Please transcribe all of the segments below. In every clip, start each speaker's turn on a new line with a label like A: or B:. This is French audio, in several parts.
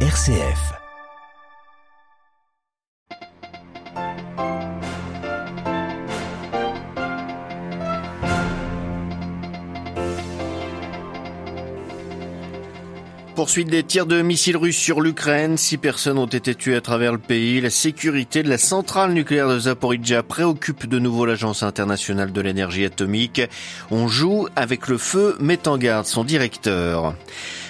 A: RCF. Poursuite des tirs de missiles russes sur l'Ukraine. Six personnes ont été tuées à travers le pays. La sécurité de la centrale nucléaire de Zaporizhia préoccupe de nouveau l'Agence internationale de l'énergie atomique. On joue avec le feu, met en garde son directeur.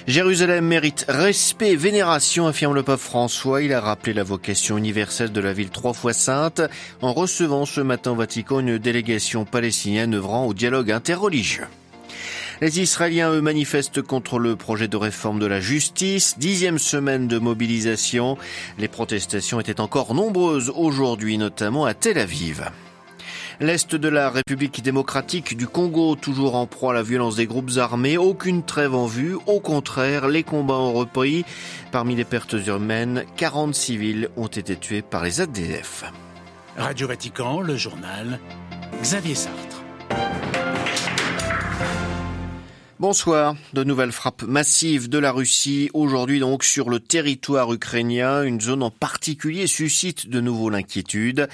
A: Jérusalem mérite respect et vénération, affirme le pape François. Il a rappelé la vocation universelle de la ville trois fois sainte en recevant ce matin au Vatican une délégation palestinienne œuvrant au dialogue interreligieux. Les Israéliens, eux, manifestent contre le projet de réforme de la justice. Dixième semaine de mobilisation. Les protestations étaient encore nombreuses aujourd'hui, notamment à Tel Aviv. L'Est de la République démocratique du Congo, toujours en proie à la violence des groupes armés, aucune trêve en vue, au contraire, les combats ont repris. Parmi les pertes humaines, 40 civils ont été tués par les ADF.
B: Radio Vatican, le journal, Xavier Sartre.
A: Bonsoir. De nouvelles frappes massives de la Russie aujourd'hui donc sur le territoire ukrainien. Une zone en particulier suscite de nouveau l'inquiétude.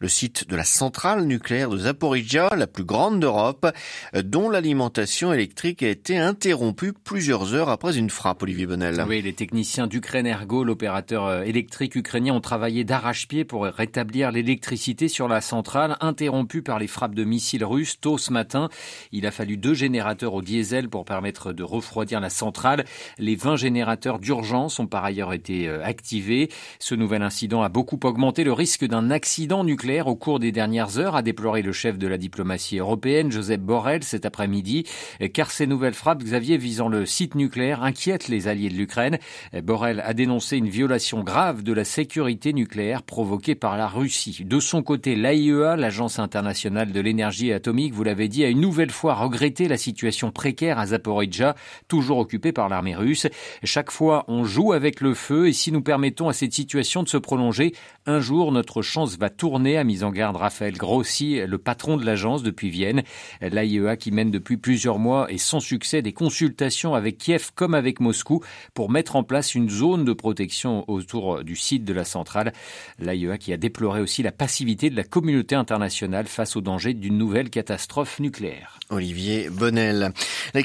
A: Le site de la centrale nucléaire de Zaporizhia, la plus grande d'Europe, dont l'alimentation électrique a été interrompue plusieurs heures après une frappe, Olivier Bonnel.
C: Oui, les techniciens d'Ukraine-Ergo, l'opérateur euh, électrique ukrainien, ont travaillé d'arrache-pied pour rétablir l'électricité sur la centrale, interrompue par les frappes de missiles russes tôt ce matin. Il a fallu deux générateurs au diesel pour permettre de refroidir la centrale. Les 20 générateurs d'urgence ont par ailleurs été euh, activés. Ce nouvel incident a beaucoup augmenté le risque d'un accident nucléaire au cours des dernières heures, a déploré le chef de la diplomatie européenne, Joseph Borrell, cet après-midi, car ces nouvelles frappes, Xavier, visant le site nucléaire, inquiètent les alliés de l'Ukraine. Borrell a dénoncé une violation grave de la sécurité nucléaire provoquée par la Russie. De son côté, l'AIEA, l'Agence internationale de l'énergie atomique, vous l'avez dit, a une nouvelle fois regretté la situation précaire à Zaporizhia, toujours occupé par l'armée russe. Chaque fois, on joue avec le feu et si nous permettons à cette situation de se prolonger, un jour notre chance va tourner, a mis en garde Raphaël Grossi, le patron de l'agence depuis Vienne. L'AIEA qui mène depuis plusieurs mois et sans succès des consultations avec Kiev comme avec Moscou pour mettre en place une zone de protection autour du site de la centrale. L'AIEA qui a déploré aussi la passivité de la communauté internationale face au danger d'une nouvelle catastrophe nucléaire.
A: Olivier Bonnel.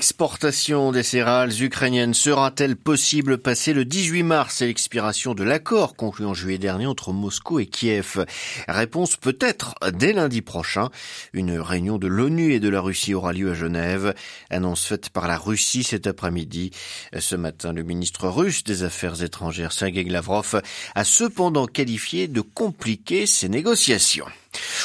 A: L'exportation des céréales ukrainiennes sera-t-elle possible passé le 18 mars et l'expiration de l'accord conclu en juillet dernier entre Moscou et Kiev? Réponse peut-être dès lundi prochain. Une réunion de l'ONU et de la Russie aura lieu à Genève. Annonce faite par la Russie cet après-midi. Ce matin, le ministre russe des Affaires étrangères, Sergei Lavrov, a cependant qualifié de compliquer ces négociations.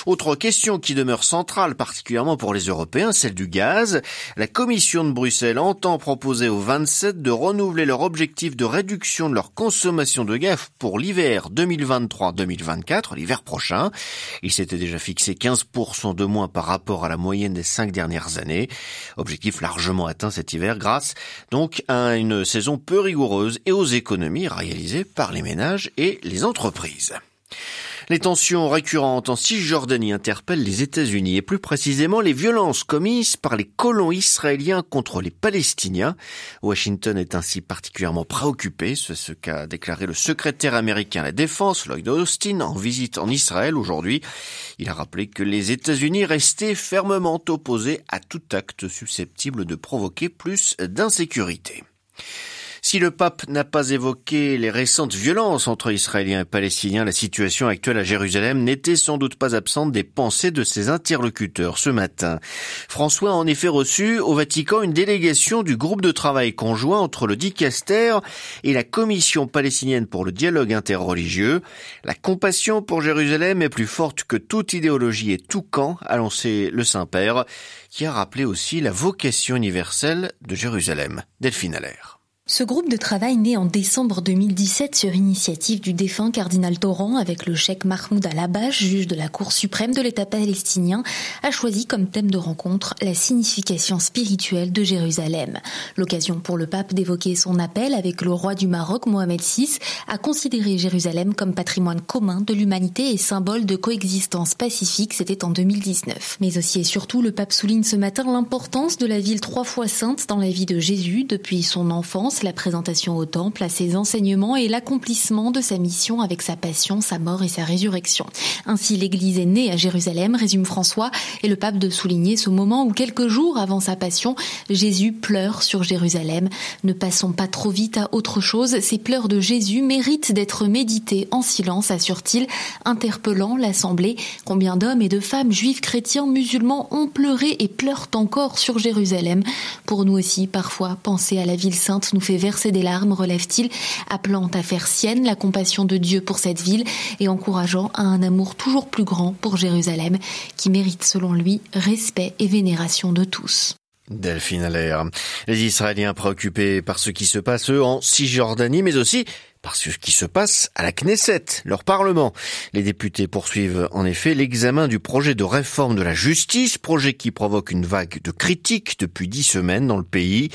A: Autre question qui demeure centrale, particulièrement pour les Européens, celle du gaz. La Commission de Bruxelles entend proposer aux 27 de renouveler leur objectif de réduction de leur consommation de gaz pour l'hiver 2023-2024, l'hiver prochain. Il s'était déjà fixé 15% de moins par rapport à la moyenne des cinq dernières années. Objectif largement atteint cet hiver grâce donc à une saison peu rigoureuse et aux économies réalisées par les ménages et les entreprises. Les tensions récurrentes en Cisjordanie interpellent les États-Unis et plus précisément les violences commises par les colons israéliens contre les Palestiniens. Washington est ainsi particulièrement préoccupé, c'est ce qu'a déclaré le secrétaire américain à la Défense, Lloyd Austin, en visite en Israël aujourd'hui. Il a rappelé que les États-Unis restaient fermement opposés à tout acte susceptible de provoquer plus d'insécurité. Si le pape n'a pas évoqué les récentes violences entre Israéliens et Palestiniens, la situation actuelle à Jérusalem n'était sans doute pas absente des pensées de ses interlocuteurs ce matin. François a en effet reçu au Vatican une délégation du groupe de travail conjoint entre le Dicaster et la Commission palestinienne pour le dialogue interreligieux. La compassion pour Jérusalem est plus forte que toute idéologie et tout camp, a lancé le Saint-Père, qui a rappelé aussi la vocation universelle de Jérusalem. Delphine Allaire.
D: Ce groupe de travail né en décembre 2017 sur initiative du défunt cardinal Torrent avec le cheikh Mahmoud Al-Abash, juge de la Cour suprême de l'État palestinien, a choisi comme thème de rencontre la signification spirituelle de Jérusalem. L'occasion pour le pape d'évoquer son appel avec le roi du Maroc, Mohamed VI, à considérer Jérusalem comme patrimoine commun de l'humanité et symbole de coexistence pacifique, c'était en 2019. Mais aussi et surtout, le pape souligne ce matin l'importance de la ville trois fois sainte dans la vie de Jésus depuis son enfance la présentation au Temple, à ses enseignements et l'accomplissement de sa mission avec sa passion, sa mort et sa résurrection. Ainsi, l'Église est née à Jérusalem, résume François, et le pape de souligner ce moment où quelques jours avant sa passion, Jésus pleure sur Jérusalem. Ne passons pas trop vite à autre chose, ces pleurs de Jésus méritent d'être médités en silence, assure-t-il, interpellant l'Assemblée. Combien d'hommes et de femmes juifs, chrétiens, musulmans ont pleuré et pleurent encore sur Jérusalem. Pour nous aussi, parfois, penser à la ville sainte nous fait verser des larmes, relève-t-il, appelant à faire sienne la compassion de Dieu pour cette ville et encourageant à un amour toujours plus grand pour Jérusalem, qui mérite selon lui respect et vénération de tous.
A: Delphine Allaire. Les Israéliens préoccupés par ce qui se passe en Cisjordanie, mais aussi par ce qui se passe à la Knesset, leur parlement. Les députés poursuivent en effet l'examen du projet de réforme de la justice, projet qui provoque une vague de critiques depuis dix semaines dans le pays.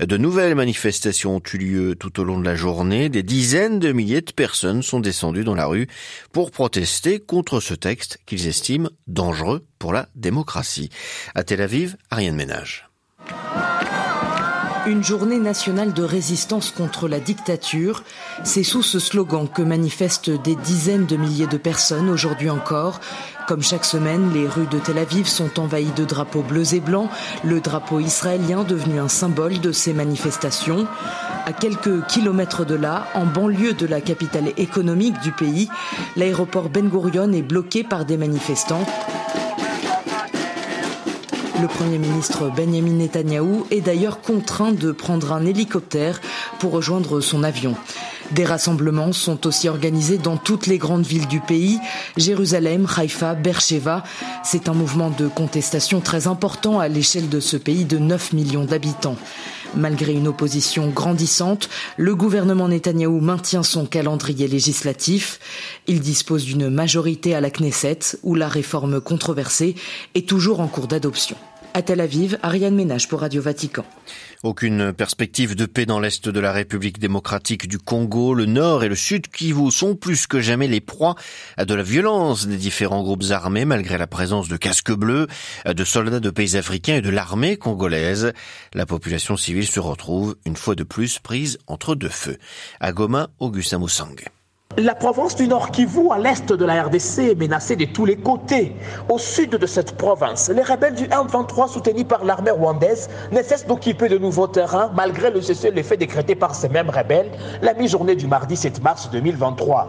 A: De nouvelles manifestations ont eu lieu tout au long de la journée. Des dizaines de milliers de personnes sont descendues dans la rue pour protester contre ce texte qu'ils estiment dangereux pour la démocratie. À Tel Aviv, Ariane Ménage.
E: Une journée nationale de résistance contre la dictature, c'est sous ce slogan que manifestent des dizaines de milliers de personnes aujourd'hui encore. Comme chaque semaine, les rues de Tel Aviv sont envahies de drapeaux bleus et blancs, le drapeau israélien devenu un symbole de ces manifestations. À quelques kilomètres de là, en banlieue de la capitale économique du pays, l'aéroport Ben Gurion est bloqué par des manifestants. Le Premier ministre Benjamin Netanyahou est d'ailleurs contraint de prendre un hélicoptère pour rejoindre son avion. Des rassemblements sont aussi organisés dans toutes les grandes villes du pays, Jérusalem, Haïfa, Beersheba. C'est un mouvement de contestation très important à l'échelle de ce pays de 9 millions d'habitants. Malgré une opposition grandissante, le gouvernement Netanyahou maintient son calendrier législatif. Il dispose d'une majorité à la Knesset où la réforme controversée est toujours en cours d'adoption. À Tel Aviv, Ariane Ménage pour Radio Vatican.
A: Aucune perspective de paix dans l'est de la République démocratique du Congo. Le nord et le sud Kivu sont plus que jamais les proies de la violence des différents groupes armés malgré la présence de casques bleus, de soldats de pays africains et de l'armée congolaise. La population civile se retrouve une fois de plus prise entre deux feux. À Goma, Augustin Moussang.
F: La province du Nord Kivu, à l'est de la RDC, est menacée de tous les côtés. Au sud de cette province, les rebelles du M23 soutenus par l'armée rwandaise ne cessent d'occuper de nouveaux terrains malgré le cessez-le-feu décrété par ces mêmes rebelles la mi-journée du mardi 7 mars 2023.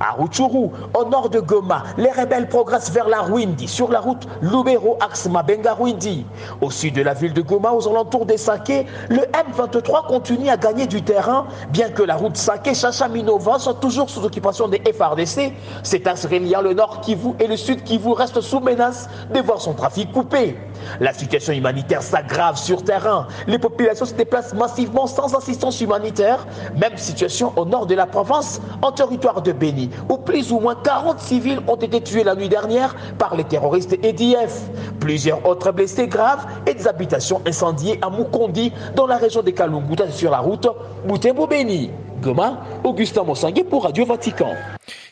F: À Rutshuru, au nord de Goma, les rebelles progressent vers la Rwindi sur la route Lubero-Axe-Mabenga-Rwindi. Au sud de la ville de Goma, aux alentours des Saké, le M23 continue à gagner du terrain, bien que la route Saké-Chacha-Minova soit toujours sous occupation des FRDC. C'est axe reliant le nord Kivu et le sud Kivu reste sous menace de voir son trafic coupé. La situation humanitaire s'aggrave sur terrain. Les populations se déplacent massivement sans assistance humanitaire. Même situation au nord de la province, en territoire de Béni, où plus ou moins 40 civils ont été tués la nuit dernière par les terroristes EDF. Plusieurs autres blessés graves et des habitations incendiées à Mukondi, dans la région de Kalunguta sur la route Butembo-Béni. Goma, Augustin Mossanguet pour Radio Vatican.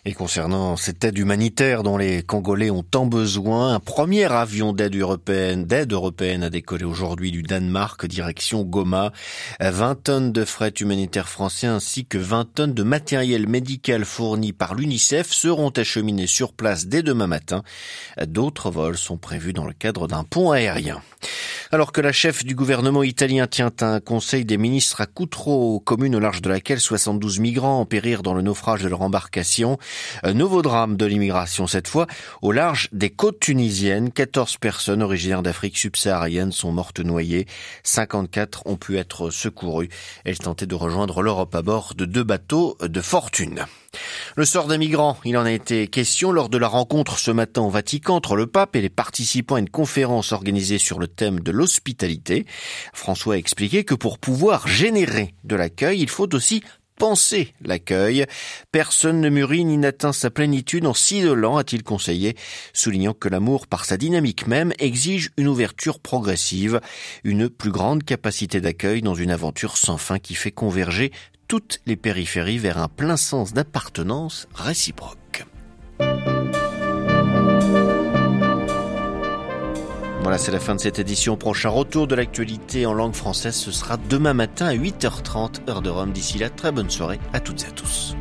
A: Et concernant cette aide humanitaire dont les Congolais ont tant besoin, un premier avion d'aide européenne, d'aide européenne a décollé aujourd'hui du Danemark direction Goma. 20 tonnes de fret humanitaire français ainsi que 20 tonnes de matériel médical fourni par l'UNICEF seront acheminées sur place dès demain matin. D'autres vols sont prévus dans le cadre d'un pont aérien. Alors que la chef du gouvernement italien tient un conseil des ministres à Coutreau, commune au large de laquelle 72 migrants ont périr dans le naufrage de leur embarcation, un nouveau drame de l'immigration cette fois au large des côtes tunisiennes. 14 personnes originaires d'Afrique subsaharienne sont mortes noyées. 54 ont pu être secourues. Elles tentaient de rejoindre l'Europe à bord de deux bateaux de fortune. Le sort des migrants, il en a été question lors de la rencontre ce matin au Vatican entre le pape et les participants à une conférence organisée sur le thème de l'hospitalité. François a expliqué que pour pouvoir générer de l'accueil, il faut aussi penser l'accueil. Personne ne mûrit ni n'atteint sa plénitude en s'isolant, a-t-il conseillé, soulignant que l'amour, par sa dynamique même, exige une ouverture progressive, une plus grande capacité d'accueil dans une aventure sans fin qui fait converger toutes les périphéries vers un plein sens d'appartenance réciproque. Voilà, c'est la fin de cette édition. Prochain retour de l'actualité en langue française, ce sera demain matin à 8h30, heure de Rome. D'ici là, très bonne soirée à toutes et à tous.